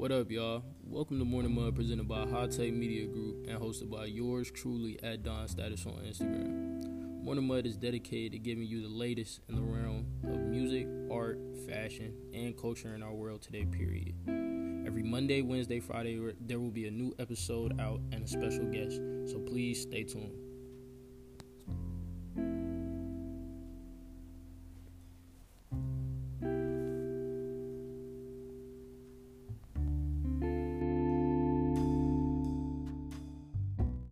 What up, y'all? Welcome to Morning Mud, presented by Hot Take Media Group and hosted by yours truly at Don Status on Instagram. Morning Mud is dedicated to giving you the latest in the realm of music, art, fashion, and culture in our world today, period. Every Monday, Wednesday, Friday, there will be a new episode out and a special guest, so please stay tuned.